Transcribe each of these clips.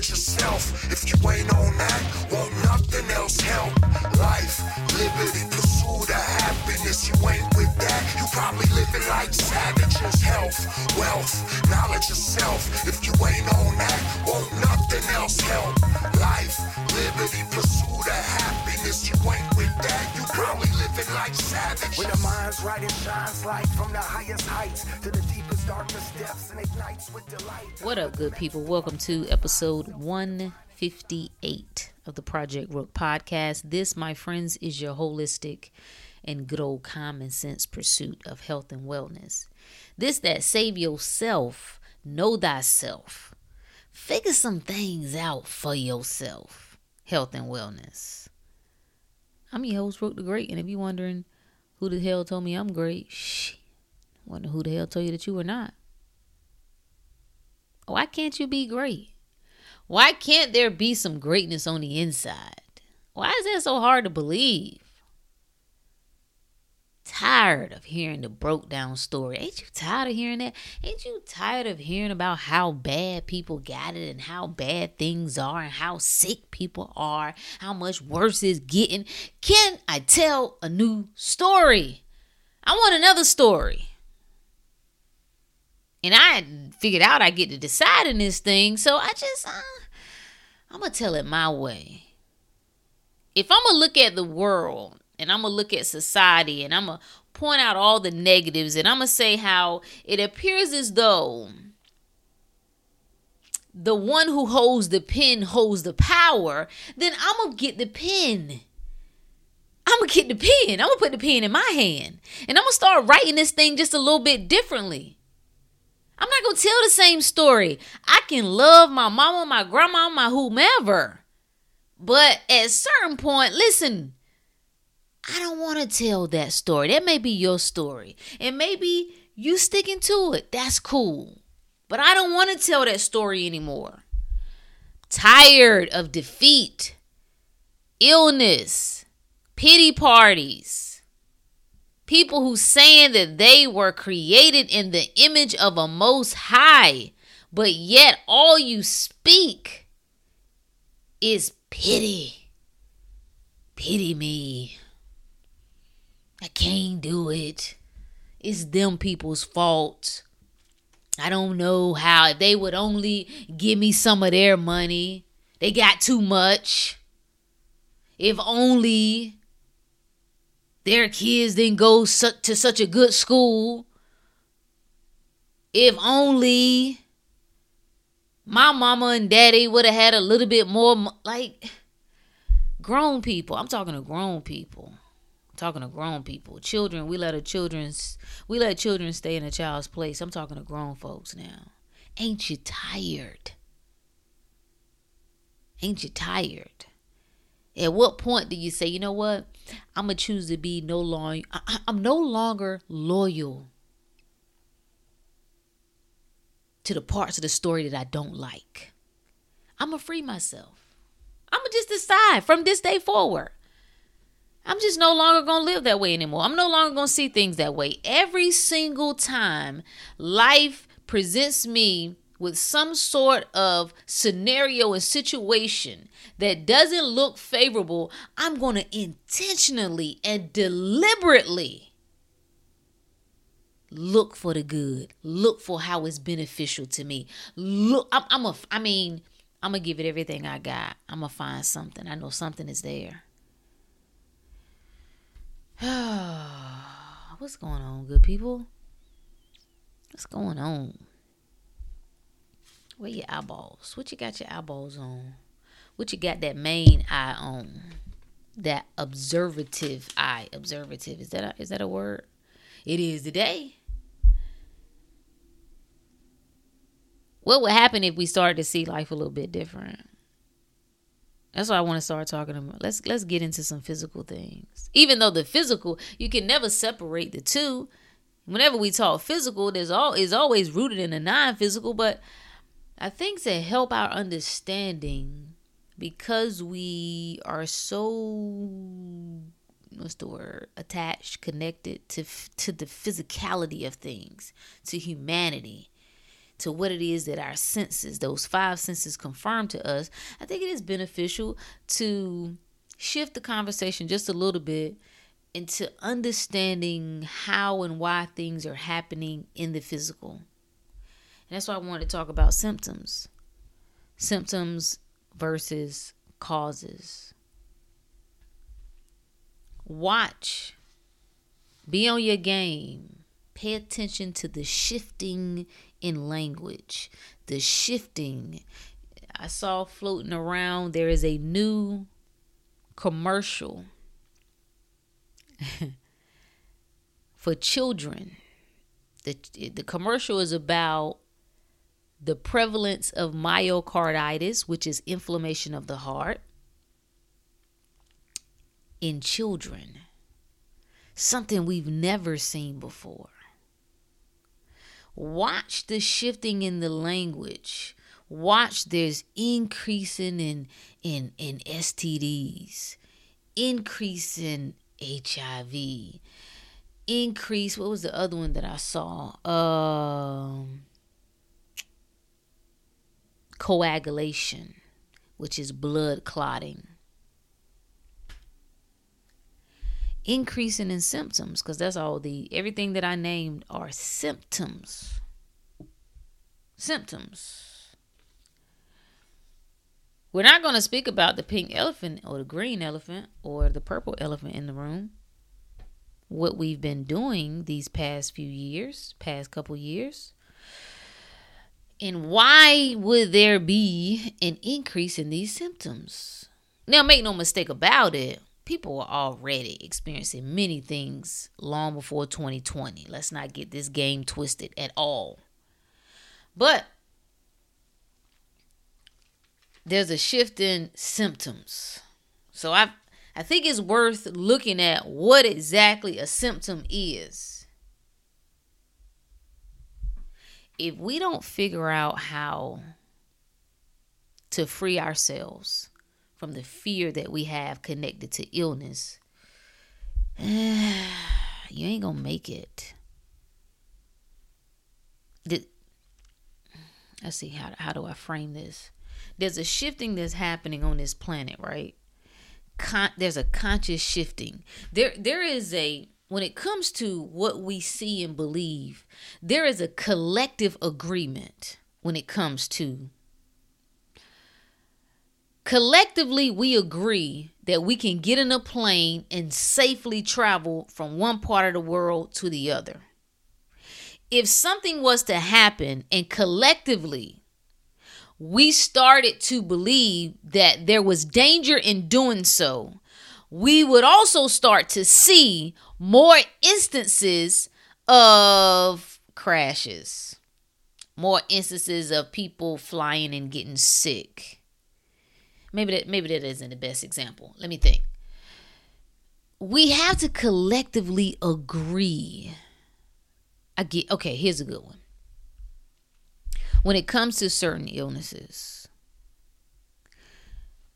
knowledge yourself. If you ain't on that, won't nothing else help. Life, liberty, pursue the happiness. You ain't with that, you probably living like savages. Health, wealth, knowledge yourself. If you ain't on that, won't nothing else help. Life, liberty, pursue the happiness. You ain't with that, you probably living like savages. When the mind's right, it shines light from the highest heights to the deepest What up, good people? Welcome to episode 158 of the Project Rook podcast. This, my friends, is your holistic and good old common sense pursuit of health and wellness. This that save yourself, know thyself, figure some things out for yourself, health and wellness. I'm your host, Rook the Great, and if you're wondering who the hell told me I'm great, shh, wonder who the hell told you that you were not. Why can't you be great? Why can't there be some greatness on the inside? Why is that so hard to believe? Tired of hearing the broke down story. Ain't you tired of hearing that? Ain't you tired of hearing about how bad people got it and how bad things are and how sick people are, how much worse it's getting? Can I tell a new story? I want another story. And I figured out I get to decide in this thing, so I just uh, I'm gonna tell it my way. If I'm gonna look at the world and I'm gonna look at society and I'm gonna point out all the negatives and I'm gonna say how it appears as though the one who holds the pen holds the power, then I'm gonna get the pen. I'm gonna get the pen. I'm gonna put the pen in my hand and I'm gonna start writing this thing just a little bit differently. I'm not gonna tell the same story. I can love my mama, my grandma, my whomever. But at a certain point, listen, I don't want to tell that story. That may be your story. And maybe you sticking to it. That's cool. But I don't want to tell that story anymore. Tired of defeat, illness, pity parties people who saying that they were created in the image of a most high but yet all you speak is pity. Pity me. I can't do it. It's them people's fault. I don't know how. If they would only give me some of their money they got too much. If only their kids didn't go to such a good school. If only my mama and daddy would have had a little bit more, like grown people. I'm talking to grown people. I'm talking to grown people. Children, we let our children's we let children stay in a child's place. I'm talking to grown folks now. Ain't you tired? Ain't you tired? At what point do you say, you know what? I'm gonna choose to be no longer. I'm no longer loyal to the parts of the story that I don't like. I'm gonna free myself. I'm gonna just decide from this day forward. I'm just no longer gonna live that way anymore. I'm no longer gonna see things that way. Every single time life presents me with some sort of scenario and situation that doesn't look favorable, I'm going to intentionally and deliberately look for the good. Look for how it's beneficial to me. Look, I'm, I'm a, I mean, I'm gonna give it everything I got. I'm gonna find something. I know something is there. What's going on, good people? What's going on? Where your eyeballs? What you got your eyeballs on? What you got that main eye on? That observative eye. Observative. Is that a, is that a word? It is today. What would happen if we started to see life a little bit different? That's what I want to start talking about. Let's let's get into some physical things. Even though the physical, you can never separate the two. Whenever we talk physical, there's all is always rooted in the non-physical, but I think to help our understanding because we are so what's the word attached connected to to the physicality of things to humanity to what it is that our senses, those five senses, confirm to us, I think it is beneficial to shift the conversation just a little bit into understanding how and why things are happening in the physical. And that's why I wanted to talk about symptoms. Symptoms versus causes. Watch. Be on your game. Pay attention to the shifting in language. The shifting. I saw floating around there is a new commercial for children. The, the commercial is about the prevalence of myocarditis, which is inflammation of the heart, in children. Something we've never seen before. Watch the shifting in the language. Watch there's increasing in in in STDs, increase in HIV, increase. What was the other one that I saw? Um, coagulation, which is blood clotting. Increasing in symptoms, because that's all the everything that I named are symptoms. Symptoms. We're not going to speak about the pink elephant or the green elephant or the purple elephant in the room. What we've been doing these past few years, past couple years. And why would there be an increase in these symptoms? Now, make no mistake about it, people were already experiencing many things long before 2020. Let's not get this game twisted at all. But there's a shift in symptoms. So I I think it's worth looking at what exactly a symptom is. If we don't figure out how to free ourselves from the fear that we have connected to illness, you ain't gonna make it. Let's see how how do I frame this? there's a shifting that's happening on this planet, right? Con- there's a conscious shifting. There there is a when it comes to what we see and believe, there is a collective agreement when it comes to collectively we agree that we can get in a plane and safely travel from one part of the world to the other. If something was to happen and collectively we started to believe that there was danger in doing so, we would also start to see more instances of crashes, more instances of people flying and getting sick. Maybe that maybe that isn't the best example. Let me think. We have to collectively agree. I get okay, here's a good one when it comes to certain illnesses.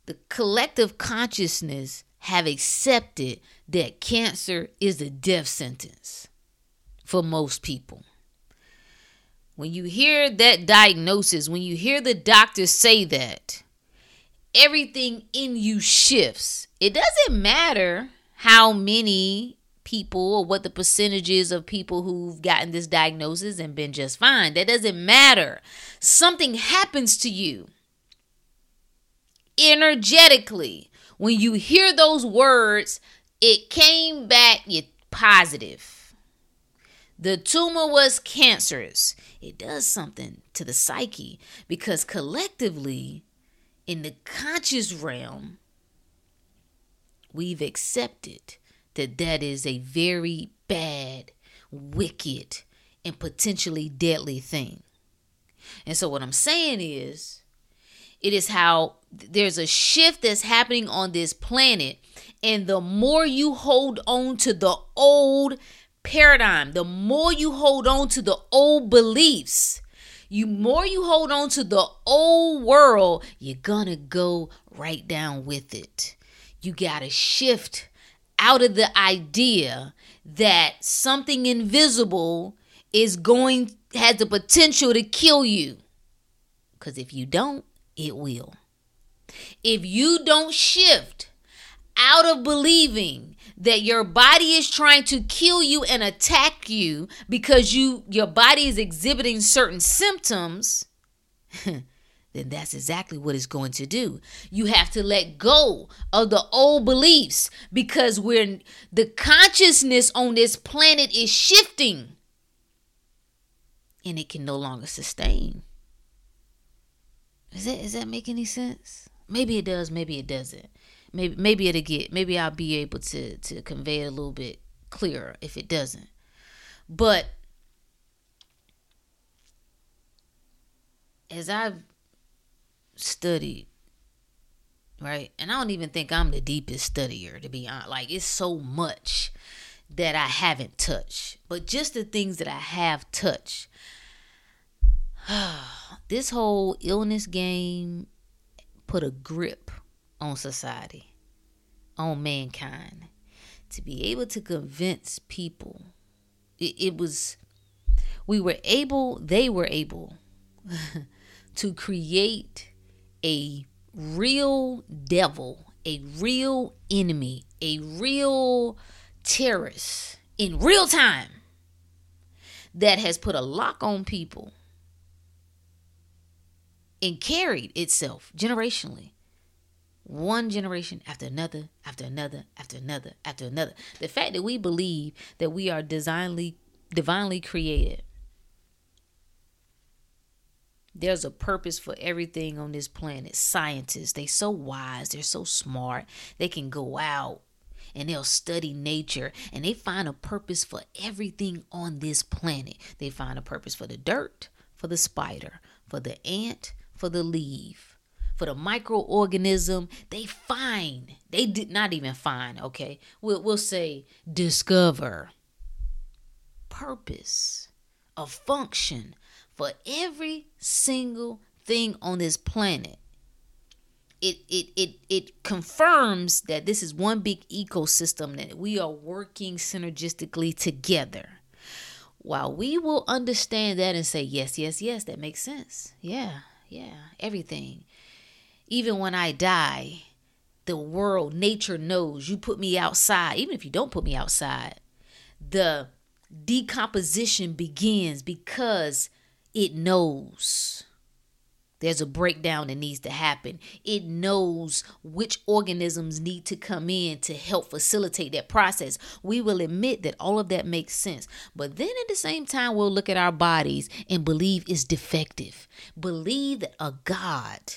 The collective consciousness have accepted that cancer is a death sentence for most people. When you hear that diagnosis, when you hear the doctor say that, everything in you shifts. It doesn't matter how many people or what the percentages of people who've gotten this diagnosis and been just fine. That doesn't matter. Something happens to you energetically. When you hear those words, it came back positive. The tumor was cancerous. It does something to the psyche because collectively, in the conscious realm, we've accepted that that is a very bad, wicked, and potentially deadly thing. And so, what I'm saying is, it is how there's a shift that's happening on this planet. And the more you hold on to the old paradigm, the more you hold on to the old beliefs, you more you hold on to the old world, you're gonna go right down with it. You gotta shift out of the idea that something invisible is going has the potential to kill you. Because if you don't, it will. If you don't shift out of believing that your body is trying to kill you and attack you because you your body is exhibiting certain symptoms then that's exactly what it's going to do. You have to let go of the old beliefs because we're the consciousness on this planet is shifting and it can no longer sustain. Is that is that make any sense? Maybe it does, maybe it doesn't. Maybe maybe it'll get maybe I'll be able to to convey it a little bit clearer if it doesn't. But as I've studied, right? And I don't even think I'm the deepest studier, to be honest. Like, it's so much that I haven't touched. But just the things that I have touched, this whole illness game put a grip on society, on mankind. To be able to convince people, it, it was, we were able, they were able to create a real devil, a real enemy, a real terrorist in real time that has put a lock on people and carried itself generationally. One generation after another, after another, after another, after another. The fact that we believe that we are designly, divinely created there's a purpose for everything on this planet. Scientists, they so wise, they're so smart. They can go out and they'll study nature and they find a purpose for everything on this planet. They find a purpose for the dirt, for the spider, for the ant, for the leaf, for the microorganism. They find, they did not even find, okay? We'll, we'll say discover purpose, a function, for every single thing on this planet. It, it it it confirms that this is one big ecosystem that we are working synergistically together. While we will understand that and say yes, yes, yes, that makes sense. Yeah, yeah, everything. Even when I die, the world, nature knows you put me outside, even if you don't put me outside, the decomposition begins because it knows there's a breakdown that needs to happen. It knows which organisms need to come in to help facilitate that process. We will admit that all of that makes sense. But then at the same time, we'll look at our bodies and believe it's defective. Believe that a God,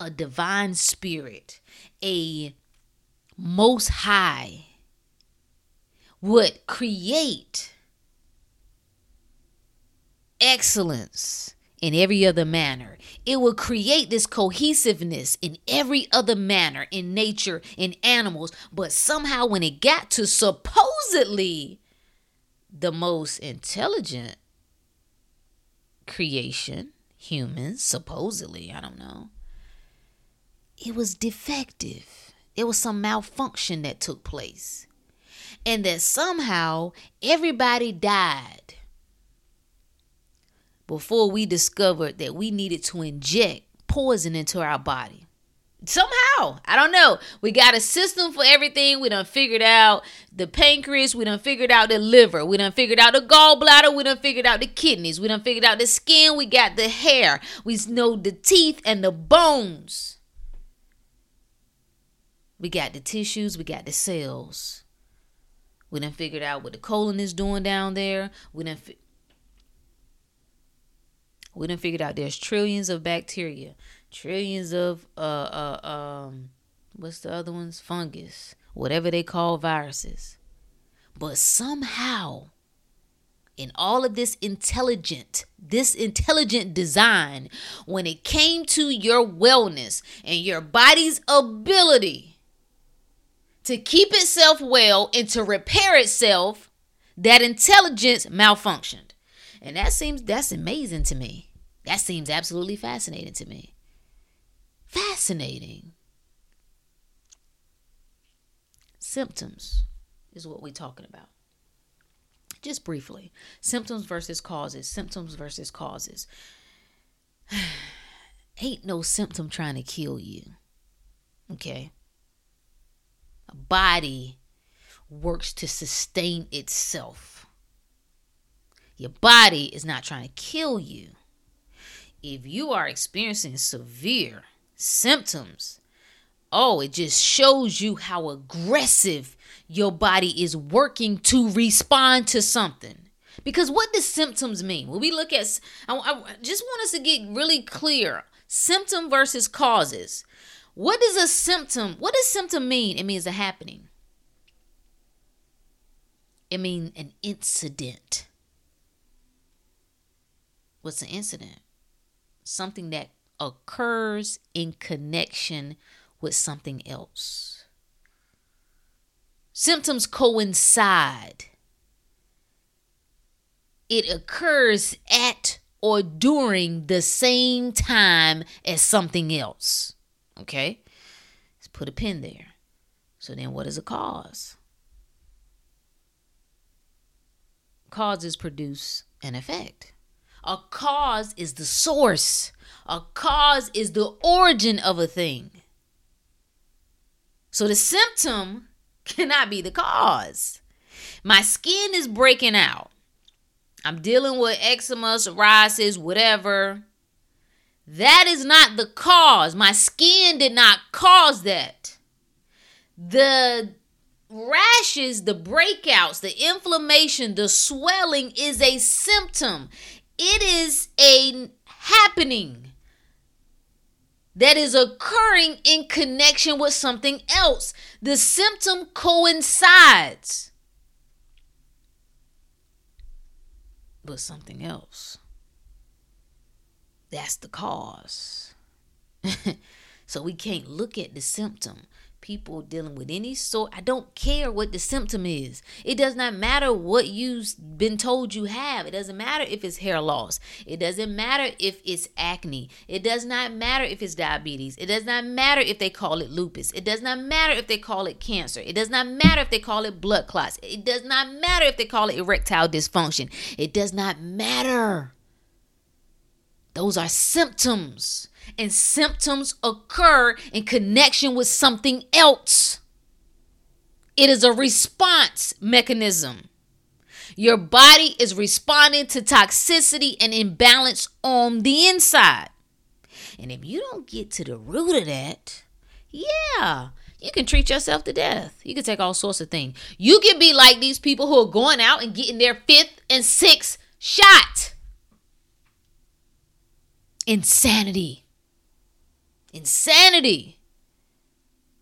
a divine spirit, a most high would create excellence in every other manner. It will create this cohesiveness in every other manner in nature, in animals. But somehow, when it got to supposedly the most intelligent creation, humans, supposedly, I don't know, it was defective. It was some malfunction that took place. And that somehow everybody died before we discovered that we needed to inject poison into our body. Somehow, I don't know. We got a system for everything. We done figured out the pancreas. We done figured out the liver. We done figured out the gallbladder. We done figured out the kidneys. We done figured out the skin. We got the hair. We know the teeth and the bones. We got the tissues. We got the cells. We done figured out what the colon is doing down there. We done. Fi- we didn't figure out there's trillions of bacteria, trillions of uh uh um what's the other ones? Fungus, whatever they call viruses. But somehow in all of this intelligent, this intelligent design, when it came to your wellness and your body's ability to keep itself well and to repair itself, that intelligence malfunctioned. And that seems that's amazing to me. That seems absolutely fascinating to me. Fascinating. Symptoms is what we're talking about. Just briefly. Symptoms versus causes. Symptoms versus causes. Ain't no symptom trying to kill you. Okay? A body works to sustain itself. Your body is not trying to kill you. If you are experiencing severe symptoms, oh, it just shows you how aggressive your body is working to respond to something. Because what does symptoms mean? When we look at, I, I just want us to get really clear symptom versus causes. What does a symptom, what does symptom mean? It means a happening. It means an incident. What's an incident? Something that occurs in connection with something else. Symptoms coincide. It occurs at or during the same time as something else. Okay? Let's put a pin there. So then what is a cause? Causes produce an effect. A cause is the source. A cause is the origin of a thing. So the symptom cannot be the cause. My skin is breaking out. I'm dealing with eczema, psoriasis, whatever. That is not the cause. My skin did not cause that. The rashes, the breakouts, the inflammation, the swelling is a symptom. It is a happening that is occurring in connection with something else. The symptom coincides with something else. That's the cause. so we can't look at the symptom people dealing with any sort i don't care what the symptom is. It does not matter what you've been told you have. It doesn't matter if it's hair loss. It doesn't matter if it's acne. It does not matter if it's diabetes. It does not matter if they call it lupus. It does not matter if they call it cancer. It does not matter if they call it blood clots. It does not matter if they call it erectile dysfunction. It does not matter. Those are symptoms and symptoms occur in connection with something else. It is a response mechanism. Your body is responding to toxicity and imbalance on the inside. And if you don't get to the root of that, yeah, you can treat yourself to death. You can take all sorts of things. You can be like these people who are going out and getting their fifth and sixth shot. Insanity. Insanity.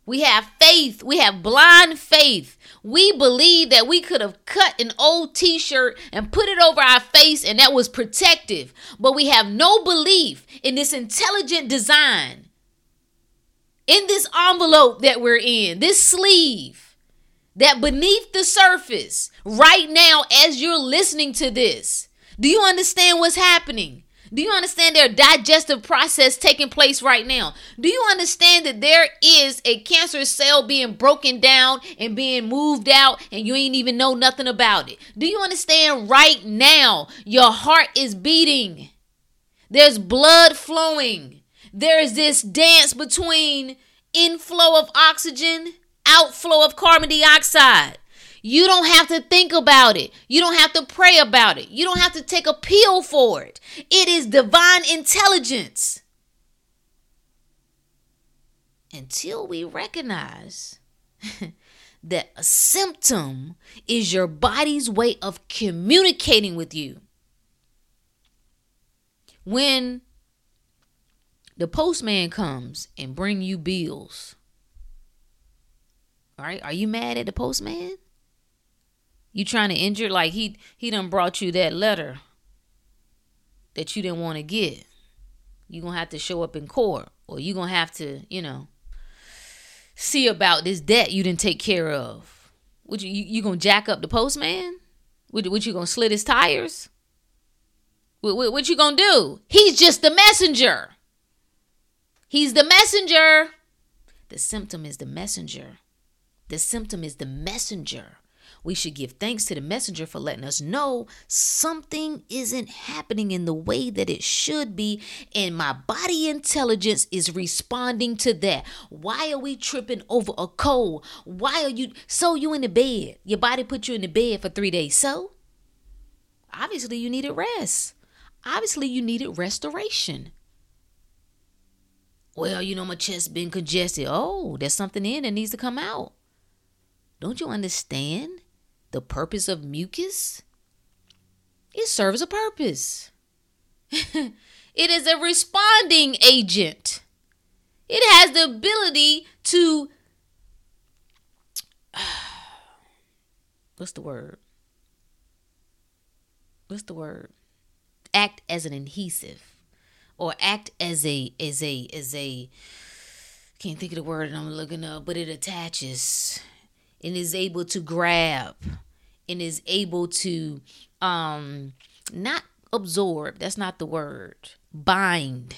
We have faith. We have blind faith. We believe that we could have cut an old t shirt and put it over our face and that was protective. But we have no belief in this intelligent design, in this envelope that we're in, this sleeve, that beneath the surface, right now, as you're listening to this, do you understand what's happening? Do you understand their digestive process taking place right now? Do you understand that there is a cancerous cell being broken down and being moved out and you ain't even know nothing about it? Do you understand right now your heart is beating? There's blood flowing. There's this dance between inflow of oxygen, outflow of carbon dioxide. You don't have to think about it. You don't have to pray about it. You don't have to take a pill for it. It is divine intelligence. Until we recognize that a symptom is your body's way of communicating with you. When the postman comes and bring you bills, all right, are you mad at the postman? You trying to injure like he he done brought you that letter that you didn't want to get. You gonna have to show up in court, or you gonna have to, you know, see about this debt you didn't take care of. Would you you, you gonna jack up the postman? Would, would you gonna slit his tires? What, what, what you gonna do? He's just the messenger. He's the messenger. The symptom is the messenger. The symptom is the messenger We should give thanks to the messenger for letting us know something isn't happening in the way that it should be, and my body intelligence is responding to that. Why are we tripping over a cold? Why are you so you in the bed? Your body put you in the bed for three days. So obviously you needed rest. Obviously you needed restoration. Well, you know, my chest been congested. Oh, there's something in that needs to come out. Don't you understand the purpose of mucus? It serves a purpose. it is a responding agent. It has the ability to what's the word? What's the word? Act as an adhesive or act as a as a as a can't think of the word and I'm looking up, but it attaches and is able to grab and is able to um not absorb, that's not the word. Bind.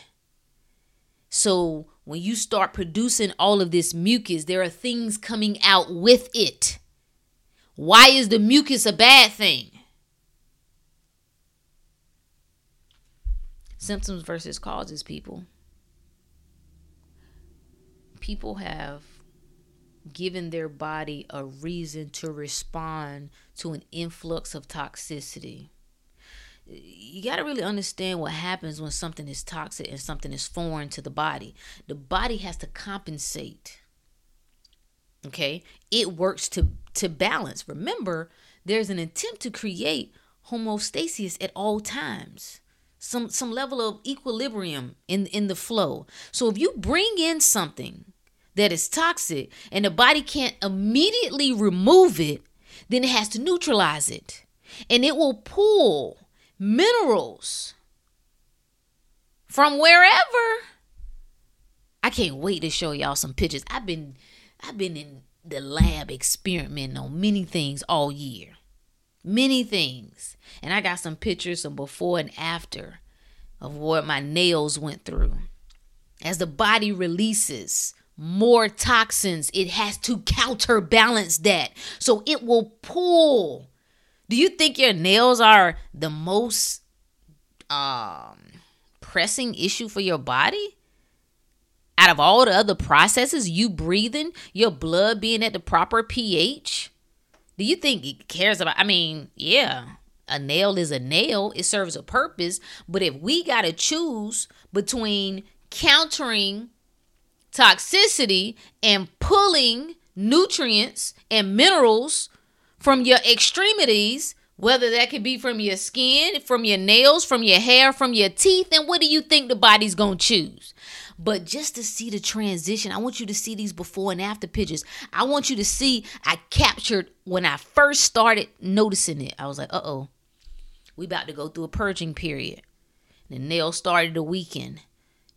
So when you start producing all of this mucus, there are things coming out with it. Why is the mucus a bad thing? symptoms versus causes, people. People have given their body a reason to respond to an influx of toxicity. You got to really understand what happens when something is toxic and something is foreign to the body. The body has to compensate. Okay? It works to to balance. Remember, there's an attempt to create homeostasis at all times some some level of equilibrium in in the flow. So if you bring in something that is toxic and the body can't immediately remove it, then it has to neutralize it. And it will pull minerals from wherever. I can't wait to show y'all some pictures. I've been I've been in the lab experimenting on many things all year many things. And I got some pictures, some before and after of what my nails went through. As the body releases more toxins, it has to counterbalance that. So it will pull. Do you think your nails are the most um, pressing issue for your body? Out of all the other processes, you breathing, your blood being at the proper pH, do you think it cares about? I mean, yeah, a nail is a nail, it serves a purpose. But if we got to choose between countering toxicity and pulling nutrients and minerals from your extremities, whether that could be from your skin, from your nails, from your hair, from your teeth, and what do you think the body's to choose? But just to see the transition, I want you to see these before and after pictures. I want you to see I captured when I first started noticing it. I was like, uh oh, we about to go through a purging period. The nails started to weaken.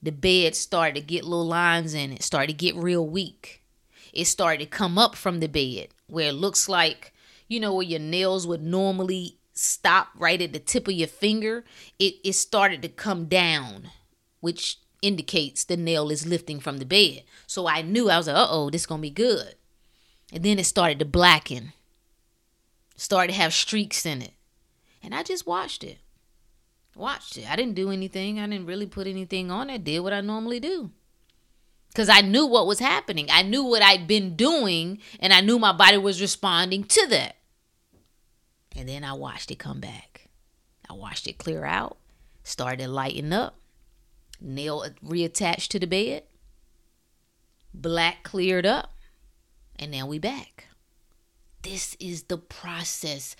The bed started to get little lines in it, started to get real weak. It started to come up from the bed where it looks like, you know, where your nails would normally stop right at the tip of your finger. It, it started to come down, which indicates the nail is lifting from the bed. So I knew I was like, uh oh, this is gonna be good. And then it started to blacken, started to have streaks in it. And I just watched it. Watched it. I didn't do anything. I didn't really put anything on it. Did what I normally do. Because I knew what was happening. I knew what I'd been doing, and I knew my body was responding to that. And then I watched it come back. I watched it clear out, started lighting up nail reattached to the bed. Black cleared up. And now we back. This is the process.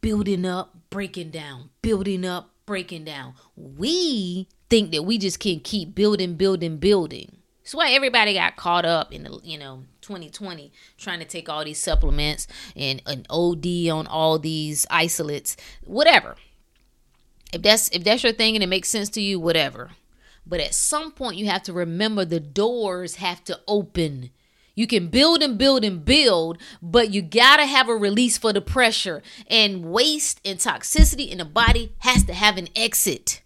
Building up, breaking down, building up, breaking down. We think that we just can keep building, building, building. That's why everybody got caught up in the, you know, 2020 trying to take all these supplements and an OD on all these isolates, whatever. If that's if that's your thing and it makes sense to you, whatever. But at some point, you have to remember the doors have to open. You can build and build and build, but you gotta have a release for the pressure. And waste and toxicity in the body has to have an exit.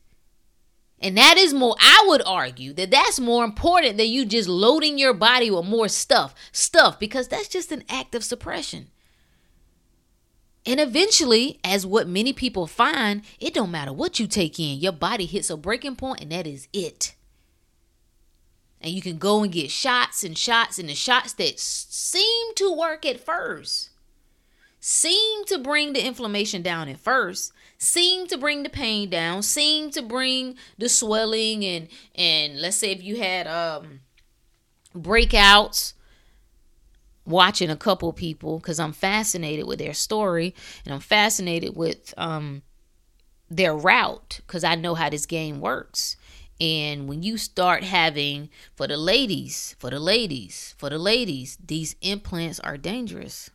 And that is more, I would argue that that's more important than you just loading your body with more stuff. Stuff, because that's just an act of suppression. And eventually, as what many people find, it don't matter what you take in, your body hits a breaking point and that is it. And you can go and get shots and shots and the shots that seem to work at first seem to bring the inflammation down at first seem to bring the pain down seem to bring the swelling and and let's say if you had um breakouts watching a couple people because i'm fascinated with their story and i'm fascinated with um their route because i know how this game works and when you start having for the ladies for the ladies for the ladies these implants are dangerous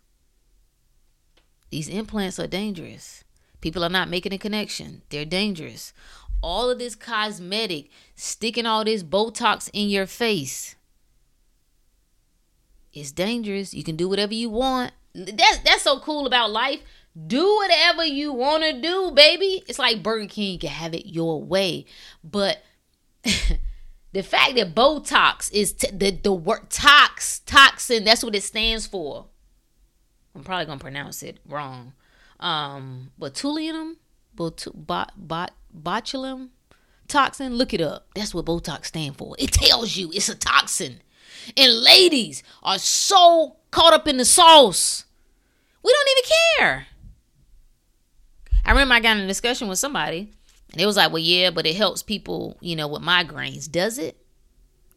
these implants are dangerous. People are not making a connection. They're dangerous. All of this cosmetic, sticking all this Botox in your face. It's dangerous. You can do whatever you want. That's that's so cool about life. Do whatever you want to do, baby. It's like Burger King, you can have it your way. But the fact that Botox is t- the the word tox toxin, that's what it stands for. I'm probably gonna pronounce it wrong. Um, botulinum, bot, bot, bot, botulinum toxin. Look it up. That's what Botox stand for. It tells you it's a toxin. And ladies are so caught up in the sauce. We don't even care. I remember I got in a discussion with somebody, and it was like, well, yeah, but it helps people, you know, with migraines. Does it?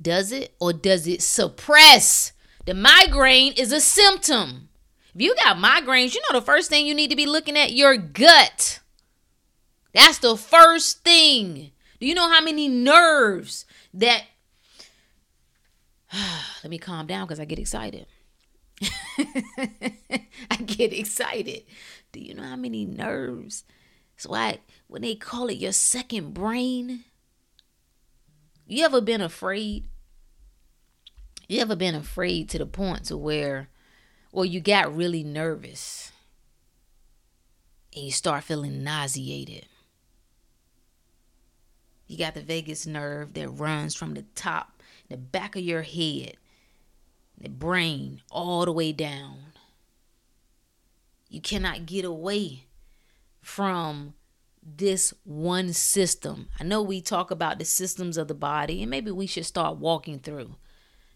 Does it? Or does it suppress? The migraine is a symptom. If you got migraines, you know the first thing you need to be looking at your gut. That's the first thing. Do you know how many nerves that let me calm down because I get excited. I get excited. Do you know how many nerves? It's why when they call it your second brain. You ever been afraid? You ever been afraid to the point to where or you got really nervous and you start feeling nauseated. You got the vagus nerve that runs from the top, the back of your head, the brain, all the way down. You cannot get away from this one system. I know we talk about the systems of the body, and maybe we should start walking through,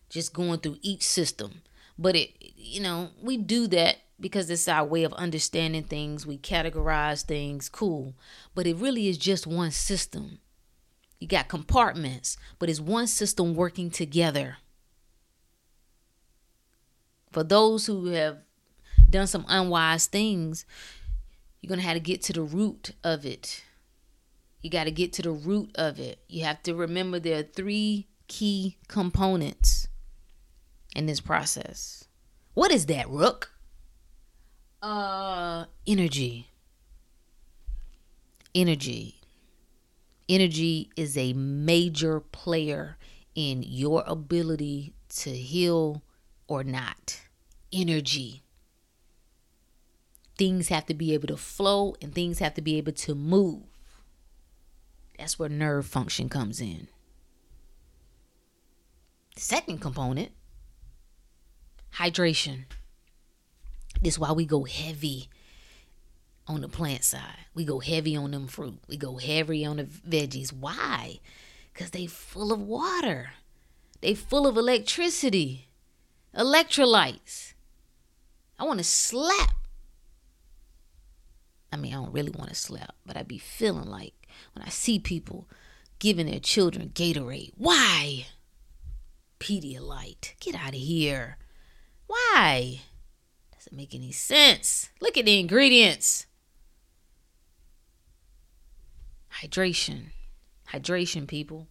just going through each system but it, you know, we do that because it's our way of understanding things. We categorize things, cool. But it really is just one system. You got compartments, but it's one system working together. For those who have done some unwise things, you're going to have to get to the root of it. You got to get to the root of it. You have to remember there are three key components in this process. What is that, Rook? Uh, energy. Energy. Energy is a major player in your ability to heal or not. Energy. Things have to be able to flow and things have to be able to move. That's where nerve function comes in. The second component Hydration. This is why we go heavy on the plant side. We go heavy on them fruit. We go heavy on the veggies. Why? Because they full of water. They full of electricity, electrolytes. I want to slap. I mean, I don't really want to slap, but I'd be feeling like when I see people giving their children Gatorade. Why? Pedialyte. Get out of here. Why? Doesn't make any sense. Look at the ingredients. Hydration. Hydration, people.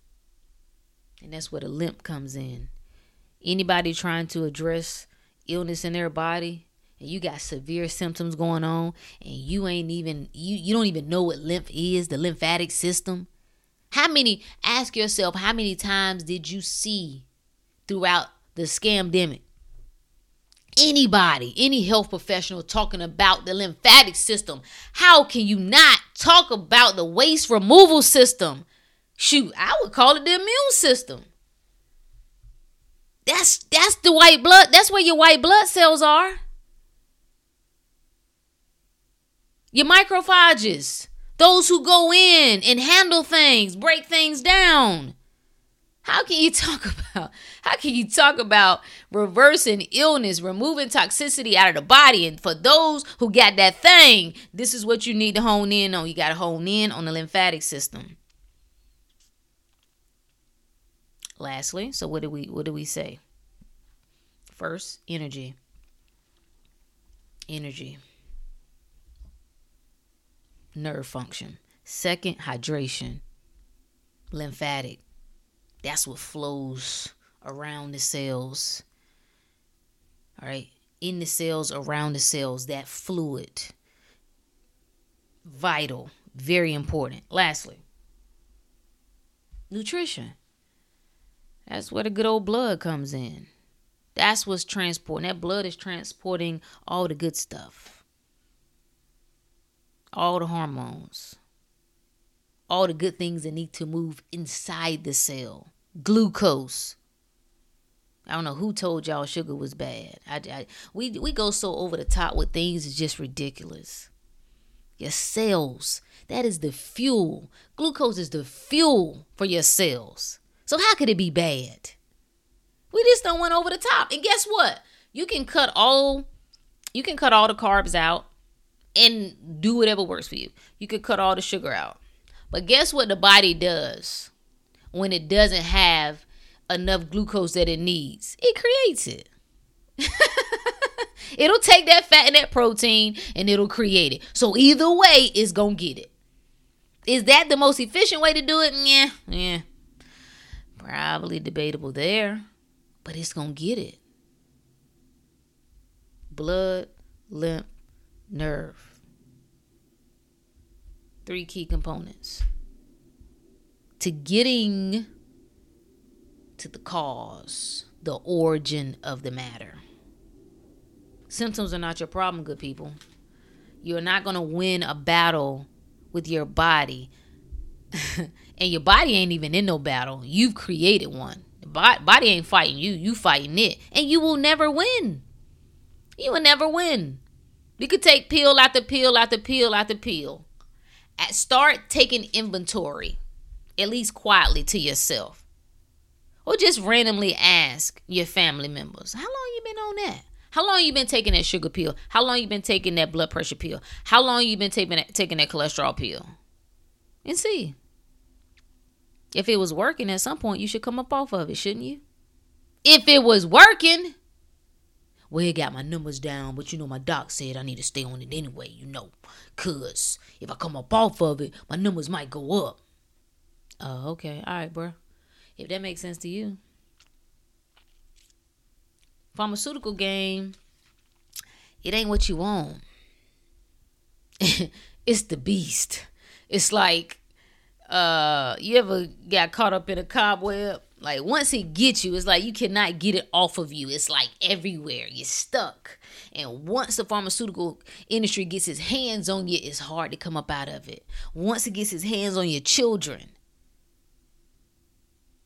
And that's where the lymph comes in. Anybody trying to address illness in their body, and you got severe symptoms going on, and you ain't even you you don't even know what lymph is, the lymphatic system. How many ask yourself how many times did you see throughout the scamdemic anybody, any health professional talking about the lymphatic system. How can you not talk about the waste removal system? Shoot, I would call it the immune system. That's that's the white blood. That's where your white blood cells are. Your microphages, those who go in and handle things, break things down. How can you talk about how can you talk about reversing illness, removing toxicity out of the body? And for those who got that thing, this is what you need to hone in on. You got to hone in on the lymphatic system. Lastly, so what do we what do we say? First, energy. Energy. Nerve function. Second, hydration. Lymphatic. That's what flows around the cells. All right. In the cells, around the cells, that fluid. Vital. Very important. Lastly, nutrition. That's where the good old blood comes in. That's what's transporting. That blood is transporting all the good stuff, all the hormones, all the good things that need to move inside the cell. Glucose. I don't know who told y'all sugar was bad. I, I, we we go so over the top with things it's just ridiculous. Your cells, that is the fuel. Glucose is the fuel for your cells. So how could it be bad? We just don't went over the top. And guess what? You can cut all you can cut all the carbs out and do whatever works for you. You could cut all the sugar out. But guess what the body does when it doesn't have enough glucose that it needs? It creates it. it'll take that fat and that protein and it'll create it. So either way, it's gonna get it. Is that the most efficient way to do it? Yeah, yeah. Probably debatable there but it's going to get it. Blood, lymph, nerve. Three key components to getting to the cause, the origin of the matter. Symptoms are not your problem, good people. You're not going to win a battle with your body. and your body ain't even in no battle. You've created one body ain't fighting you, you fighting it. And you will never win. You will never win. You could take pill after pill after pill after pill. At start taking inventory, at least quietly to yourself. Or just randomly ask your family members, how long you been on that? How long you been taking that sugar pill? How long you been taking that blood pressure pill? How long you been taking that, taking that cholesterol pill? And see. If it was working at some point, you should come up off of it, shouldn't you? If it was working, well, it got my numbers down, but you know, my doc said I need to stay on it anyway, you know, because if I come up off of it, my numbers might go up. Oh, okay. All right, bro. If that makes sense to you. Pharmaceutical game, it ain't what you want. it's the beast. It's like uh you ever got caught up in a cobweb like once it gets you it's like you cannot get it off of you. It's like everywhere. You're stuck. And once the pharmaceutical industry gets its hands on you it's hard to come up out of it. Once it gets its hands on your children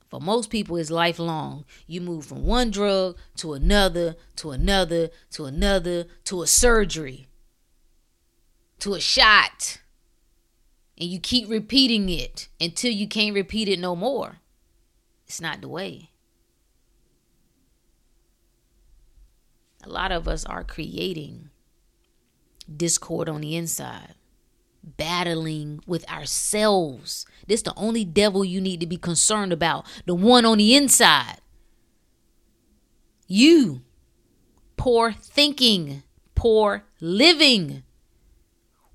for most people it's lifelong. You move from one drug to another to another to another to a surgery to a shot. And you keep repeating it until you can't repeat it no more. It's not the way. A lot of us are creating discord on the inside, battling with ourselves. This the only devil you need to be concerned about, the one on the inside. You, poor thinking, poor living,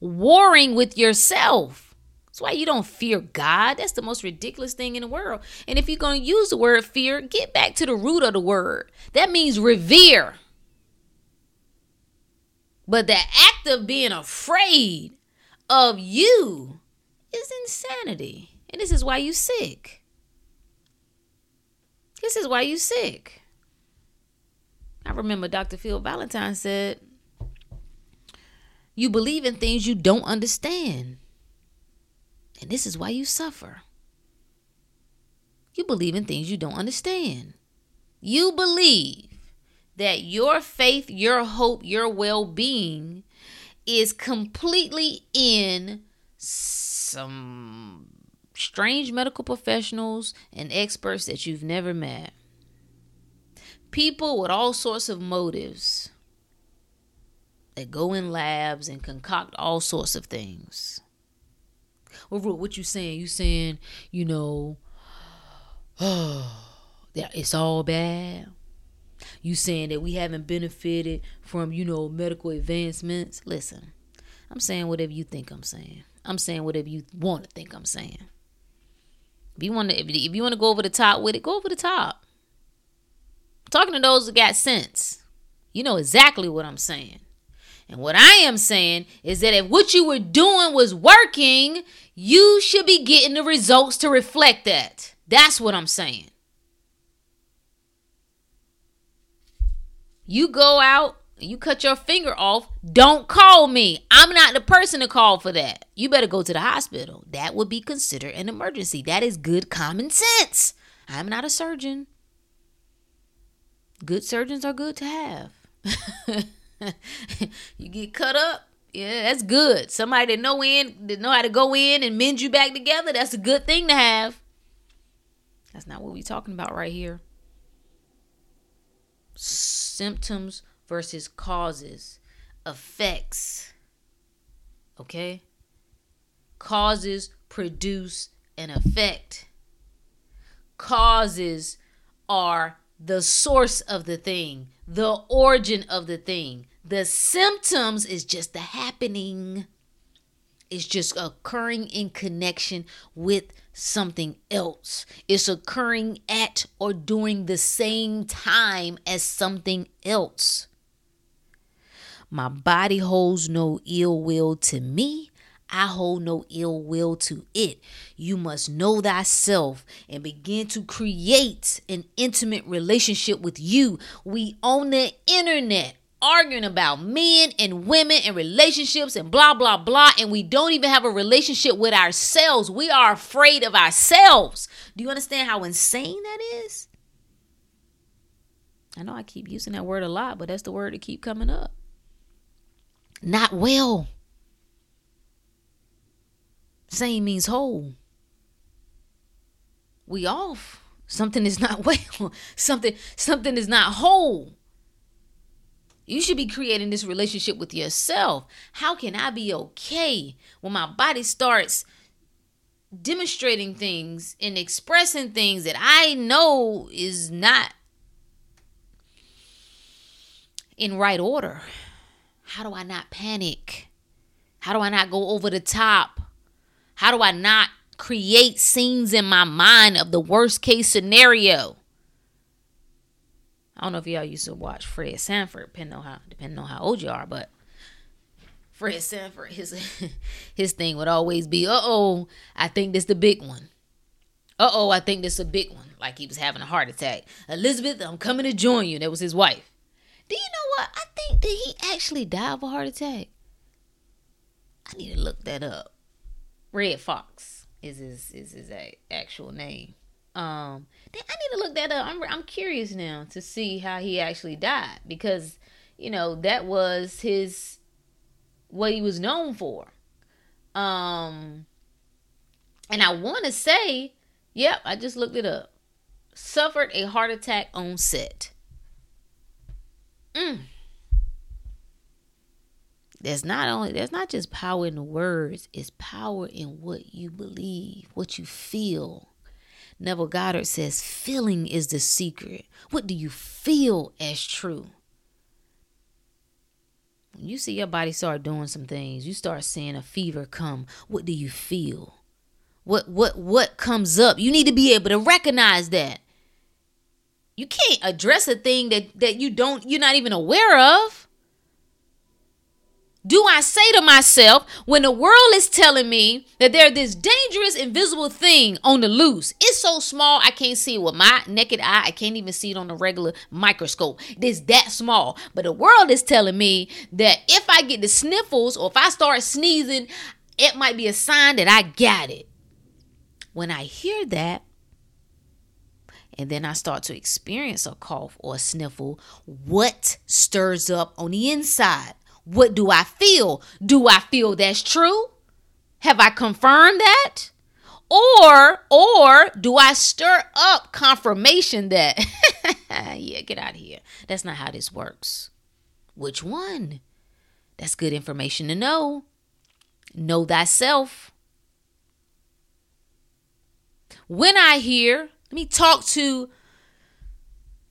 warring with yourself. That's why you don't fear God. That's the most ridiculous thing in the world. And if you're going to use the word fear, get back to the root of the word. That means revere. But the act of being afraid of you is insanity. And this is why you sick. This is why you sick. I remember Dr. Phil Valentine said, You believe in things you don't understand. And this is why you suffer. You believe in things you don't understand. You believe that your faith, your hope, your well being is completely in some strange medical professionals and experts that you've never met. People with all sorts of motives that go in labs and concoct all sorts of things. Well, what you saying? You saying, you know, oh, it's all bad? You saying that we haven't benefited from, you know, medical advancements? Listen, I'm saying whatever you think I'm saying. I'm saying whatever you want to think I'm saying. If you want to, if, if you want to go over the top with it, go over the top. I'm talking to those that got sense. You know exactly what I'm saying. And what I am saying is that if what you were doing was working, you should be getting the results to reflect that. That's what I'm saying. You go out you cut your finger off, don't call me. I'm not the person to call for that. You better go to the hospital. That would be considered an emergency. That is good common sense. I'm not a surgeon. Good surgeons are good to have. you get cut up, yeah, that's good. Somebody that know in that know how to go in and mend you back together, that's a good thing to have. That's not what we're talking about right here. Symptoms versus causes, effects. Okay? Causes produce an effect. Causes are the source of the thing, the origin of the thing. The symptoms is just the happening. It's just occurring in connection with something else. It's occurring at or during the same time as something else. My body holds no ill will to me. I hold no ill will to it. You must know thyself and begin to create an intimate relationship with you. We own the internet arguing about men and women and relationships and blah, blah, blah. And we don't even have a relationship with ourselves. We are afraid of ourselves. Do you understand how insane that is? I know I keep using that word a lot, but that's the word that keep coming up not well. Same means whole. We off. Something is not well. something something is not whole. You should be creating this relationship with yourself. How can I be okay when my body starts demonstrating things and expressing things that I know is not in right order? How do I not panic? How do I not go over the top? How do I not create scenes in my mind of the worst case scenario? I don't know if y'all used to watch Fred Sanford, depending on how depending on how old you are, but Fred Sanford, his his thing would always be, uh oh, I think this the big one. Uh oh, I think this a big one. Like he was having a heart attack. Elizabeth, I'm coming to join you. That was his wife. Do you know what? I think that he actually died of a heart attack. I need to look that up. Redd Foxx is his is his actual name. Um, I need to look that up. I'm I'm curious now to see how he actually died because you know that was his what he was known for. Um, and I want to say, yep, I just looked it up. Suffered a heart attack on set. Mm. There's not only there's not just power in the words, it's power in what you believe, what you feel. Neville Goddard says feeling is the secret. What do you feel as true? When you see your body start doing some things, you start seeing a fever come. What do you feel? What what what comes up? You need to be able to recognize that you can't address a thing that that you don't you're not even aware of do I say to myself when the world is telling me that there's this dangerous invisible thing on the loose? It's so small I can't see it with my naked eye. I can't even see it on a regular microscope. It's that small. But the world is telling me that if I get the sniffles or if I start sneezing, it might be a sign that I got it. When I hear that, and then I start to experience a cough or a sniffle, what stirs up on the inside? What do I feel? Do I feel that's true? Have I confirmed that? Or or do I stir up confirmation that yeah, get out of here. That's not how this works. Which one? That's good information to know. Know thyself. When I hear, let me talk to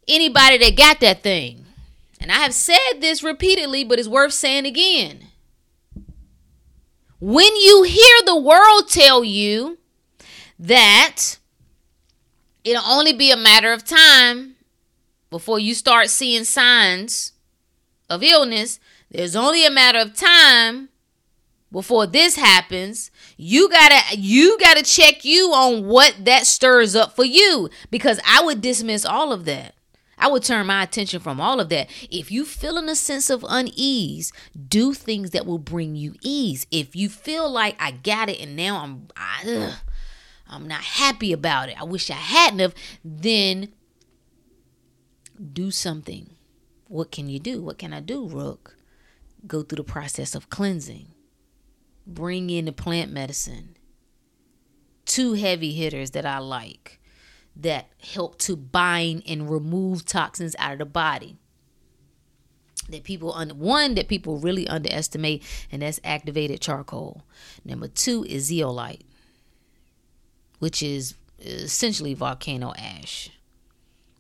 anybody that got that thing. And I have said this repeatedly, but it's worth saying again. When you hear the world tell you that it'll only be a matter of time before you start seeing signs of illness, there's only a matter of time before this happens you gotta you gotta check you on what that stirs up for you because i would dismiss all of that I would turn my attention from all of that. If you feeling a sense of unease, do things that will bring you ease. If you feel like I got it and now I'm I, ugh, I'm not happy about it. I wish I hadn't have, then do something. What can you do? What can I do, Rook? Go through the process of cleansing. Bring in the plant medicine. Two heavy hitters that I like that help to bind and remove toxins out of the body. That people un- one that people really underestimate and that's activated charcoal. Number two is zeolite which is essentially volcano ash.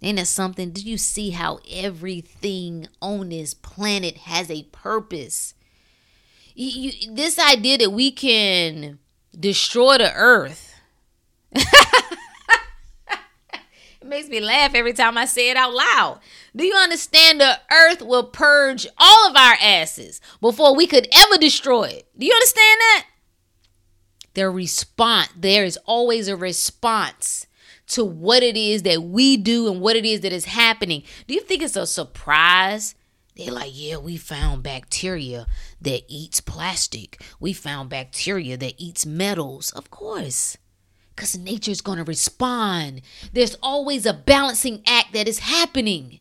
Ain't that something did you see how everything on this planet has a purpose? You, you, this idea that we can destroy the earth It makes me laugh every time I say it out loud. Do you understand the earth will purge all of our asses before we could ever destroy it? Do you understand that? Their response, there is always a response to what it is that we do and what it is that is happening. Do you think it's a surprise? They're like, yeah, we found bacteria that eats plastic. We found bacteria that eats metals. Of course because nature is going to respond. There's always a balancing act that is happening.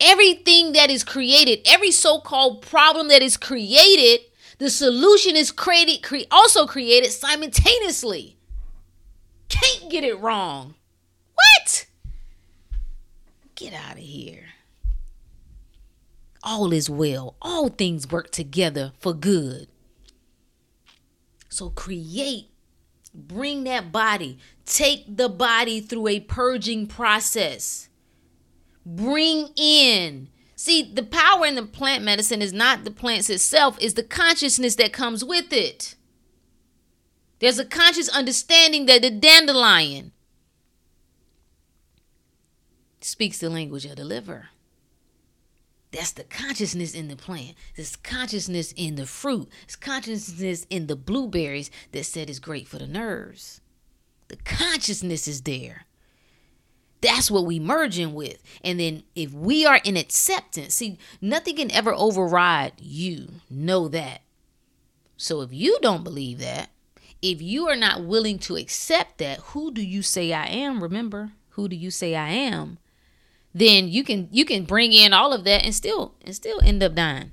Everything that is created, every so called problem that is created, the solution is created, cre- also created simultaneously. Can't get it wrong. What? Get out of here. All is well. All things work together for good. So create Bring that body. Take the body through a purging process. Bring in. See, the power in the plant medicine is not the plants itself, is the consciousness that comes with it. There's a conscious understanding that the dandelion speaks the language of the liver. That's the consciousness in the plant. This consciousness in the fruit. This consciousness in the blueberries that said it's great for the nerves. The consciousness is there. That's what we merge in with. And then if we are in acceptance, see, nothing can ever override you. Know that. So if you don't believe that, if you are not willing to accept that, who do you say I am? Remember, who do you say I am? Then you can you can bring in all of that and still and still end up dying.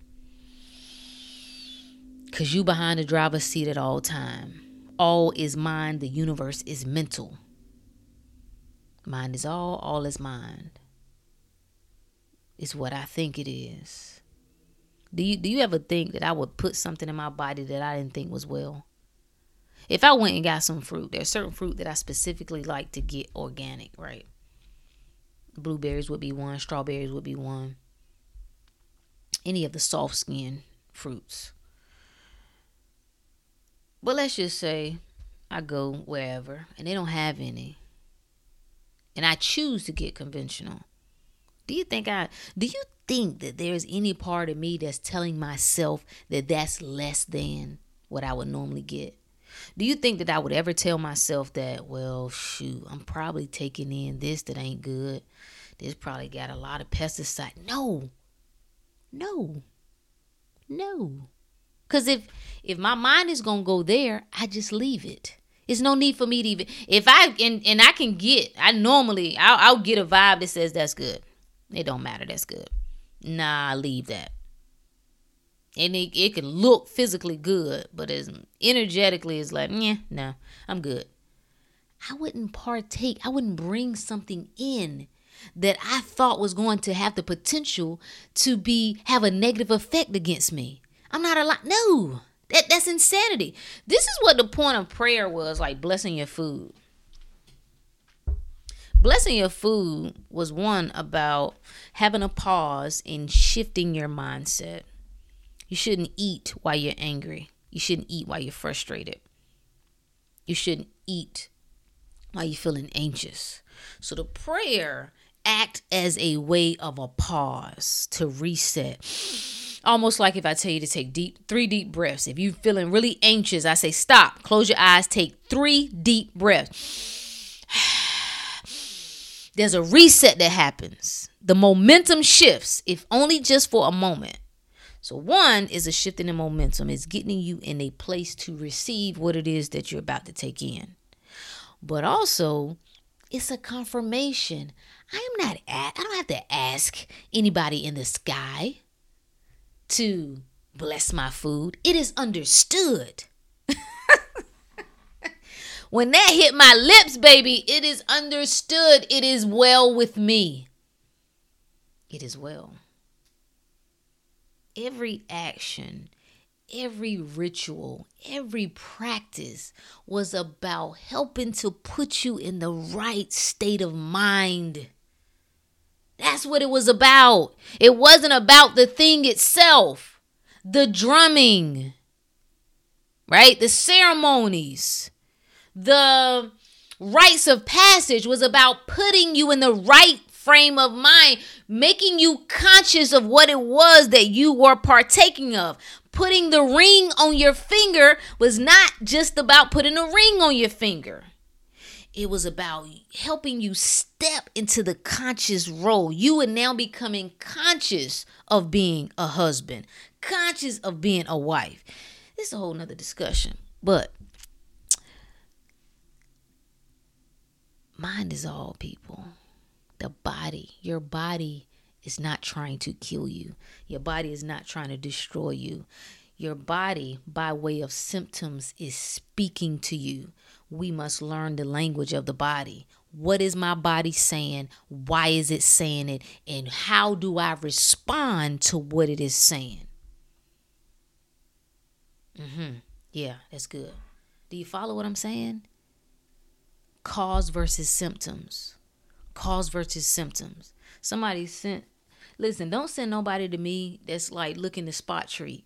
Cause you behind the driver's seat at all time. All is mind, the universe is mental. Mind is all, all is mind. It's what I think it is. Do you do you ever think that I would put something in my body that I didn't think was well? If I went and got some fruit, there's certain fruit that I specifically like to get organic, right? Blueberries would be one, strawberries would be one. Any of the soft skin fruits. But let's just say I go wherever and they don't have any. And I choose to get conventional. Do you think I do you think that there's any part of me that's telling myself that that's less than what I would normally get? Do you think that I would ever tell myself that, well, shoot, I'm probably taking in this that ain't good? This probably got a lot of pesticide. No. No. No. Cuz if if my mind is to go there, I just leave it. It's no need for me to even if I and and I can get I normally I'll, I'll get a vibe that says that's good. It don't matter. That's good. Nah, I leave that. And it, it can look physically good, but as energetically, it's like, yeah, no, I'm good. I wouldn't partake. I wouldn't bring something in that I thought was going to have the potential to be have a negative effect against me. I'm not allowed. No, that that's insanity. This is what the point of prayer was like blessing your food. Blessing your food was one about having a pause and shifting your mindset. You shouldn't eat while you're angry. You shouldn't eat while you're frustrated. You shouldn't eat while you're feeling anxious. So the prayer act as a way of a pause to reset. Almost like if I tell you to take deep three deep breaths. If you're feeling really anxious, I say stop, close your eyes, take three deep breaths. There's a reset that happens. The momentum shifts, if only just for a moment. So one is a shift in the momentum. It's getting you in a place to receive what it is that you're about to take in. But also, it's a confirmation. I am not I don't have to ask anybody in the sky to bless my food. It is understood. when that hit my lips, baby, it is understood. It is well with me. It is well every action, every ritual, every practice was about helping to put you in the right state of mind. That's what it was about. It wasn't about the thing itself, the drumming, right? The ceremonies, the rites of passage was about putting you in the right frame of mind, making you conscious of what it was that you were partaking of. Putting the ring on your finger was not just about putting a ring on your finger. It was about helping you step into the conscious role. You are now becoming conscious of being a husband, conscious of being a wife. This is a whole nother discussion. But mind is all, people the body. Your body is not trying to kill you, your body is not trying to destroy you. Your body, by way of symptoms, is speaking to you. We must learn the language of the body. What is my body saying? Why is it saying it? And how do I respond to what it is saying? Mm-hmm. Yeah, that's good. Do you follow what I'm saying? Cause versus symptoms cause versus symptoms. Somebody sent, listen, don't send nobody to me that's like looking to spot treat.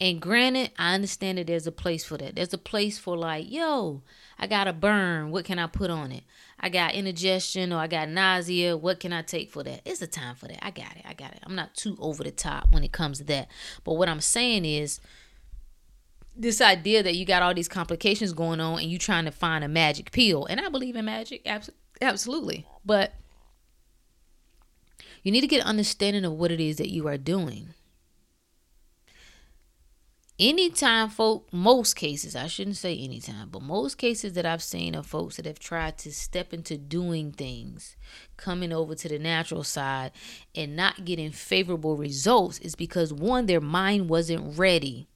And granted, I understand that there's a place for that. There's a place for like, yo, I got a burn. What can I put on it? I got indigestion or I got nausea. What can I take for that? It's a time for that. I got it. I got it. I'm not too over the top when it comes to that. But what I'm saying is this idea that you got all these complications going on and you trying to find a magic pill. And I believe in magic. Absolutely Absolutely. But you need to get understanding of what it is that you are doing. Anytime folk, most cases, I shouldn't say anytime, but most cases that I've seen of folks that have tried to step into doing things, coming over to the natural side and not getting favorable results is because one, their mind wasn't ready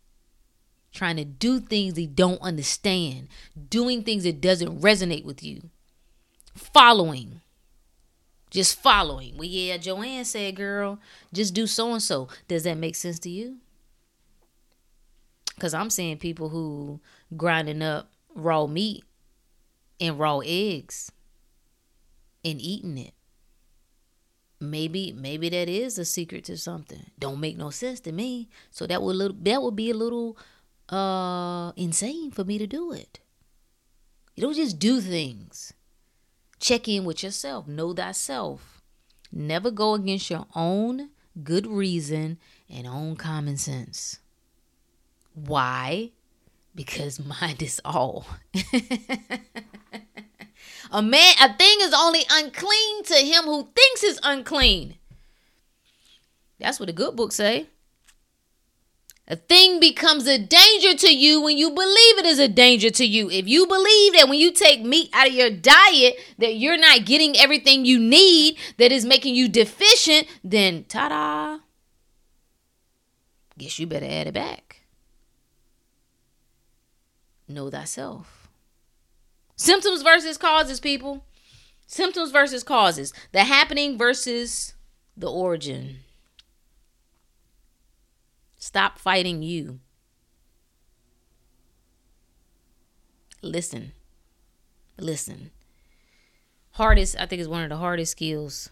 trying to do things they don't understand, doing things that doesn't resonate with you following. Just following. Well, yeah, Joanne said, girl, just do so and so. Does that make sense to you? Because I'm seeing people who grinding up raw meat and raw eggs and eating it. Maybe maybe that is a secret to something. Don't make no sense to me. So that would little that would be a little uh insane for me to do it. You don't just do things. Check in with yourself. Know thyself. Never go against your own good reason and own common sense. Why? Because mind is all. a man, a thing is only unclean to him who thinks it's unclean. That's what the good book say. A thing becomes a danger to you when you believe it is a danger to you. If you believe that when you take meat out of your diet that you're not getting everything you need that is making you deficient, then ta-da. guess you better add it back. Know thyself. Symptoms versus causes, people. Symptoms versus causes. The happening versus the origin. Stop fighting you. Listen. Listen. Hardest, I think, is one of the hardest skills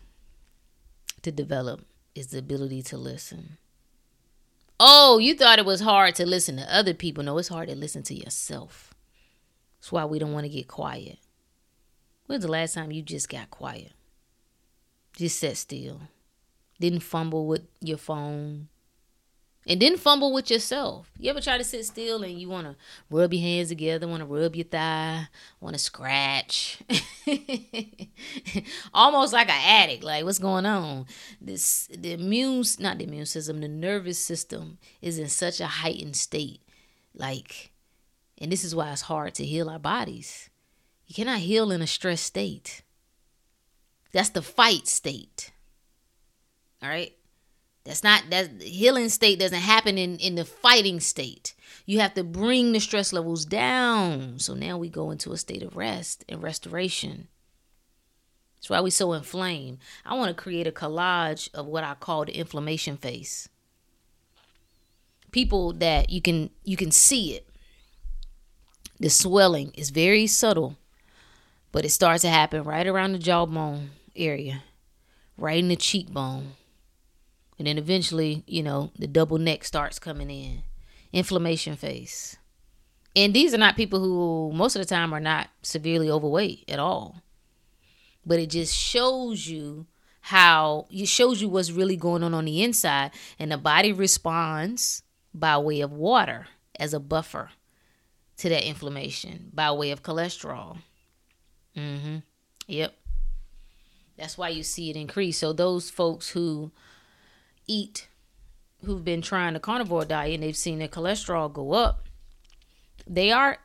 to develop is the ability to listen. Oh, you thought it was hard to listen to other people. No, it's hard to listen to yourself. That's why we don't want to get quiet. When's the last time you just got quiet? Just sat still. Didn't fumble with your phone. And didn't fumble with yourself. You ever try to sit still and you want to rub your hands together, want to rub your thigh, want to scratch? Almost like an addict. Like, what's going on? This the immune, not the immune system, the nervous system is in such a heightened state. Like, and this is why it's hard to heal our bodies. You cannot heal in a stress state. That's the fight state. All right. That's not that healing state doesn't happen in in the fighting state. You have to bring the stress levels down. So now we go into a state of rest and restoration. That's why we so inflamed. I want to create a collage of what I call the inflammation face. People that you can you can see it. The swelling is very subtle, but it starts to happen right around the jawbone area, right in the cheekbone and then eventually, you know, the double neck starts coming in. Inflammation face. And these are not people who most of the time are not severely overweight at all. But it just shows you how it shows you what's really going on on the inside and the body responds by way of water as a buffer to that inflammation by way of cholesterol. Mm-hmm. Yep. That's why you see it increase. So those folks who eat who've been trying the carnivore diet and they've seen their cholesterol go up, they are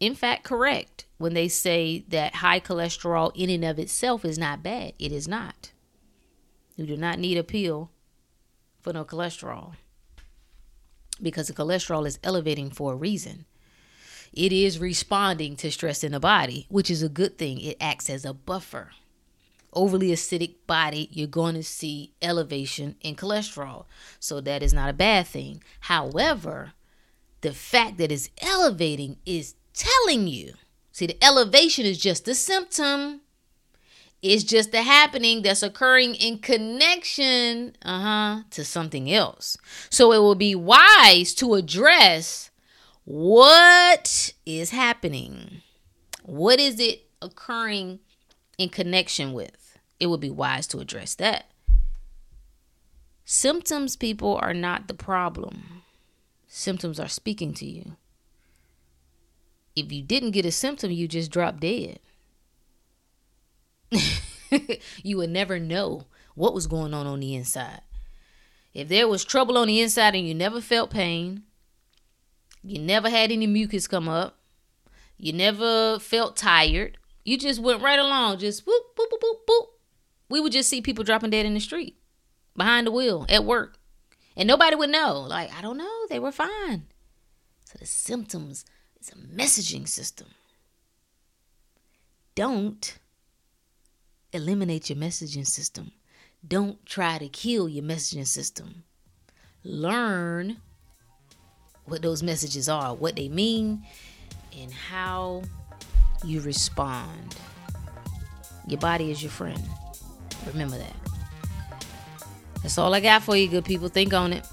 in fact correct when they say that high cholesterol in and of itself is not bad. It is not. You do not need a pill for no cholesterol because the cholesterol is elevating for a reason. It is responding to stress in the body, which is a good thing. It acts as a buffer overly acidic body, you're going to see elevation in cholesterol. So that is not a bad thing. However, the fact that it's elevating is telling you. See, the elevation is just a symptom. It's just the happening that's occurring in connection, uh-huh, to something else. So it will be wise to address what is happening. What is it occurring in connection with. It would be wise to address that. Symptoms, people, are not the problem. Symptoms are speaking to you. If you didn't get a symptom, you just drop dead. you would never know what was going on on the inside. If there was trouble on the inside and you never felt pain, you never had any mucus come up, you never felt tired, you just went right along, just boop, boop, boop, boop, boop. We would just see people dropping dead in the street, behind the wheel, at work. And nobody would know. Like, I don't know, they were fine. So the symptoms is a messaging system. Don't eliminate your messaging system. Don't try to kill your messaging system. Learn what those messages are, what they mean, and how you respond. Your body is your friend. Remember that. That's all I got for you, good people. Think on it.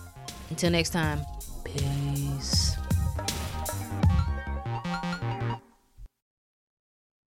Until next time.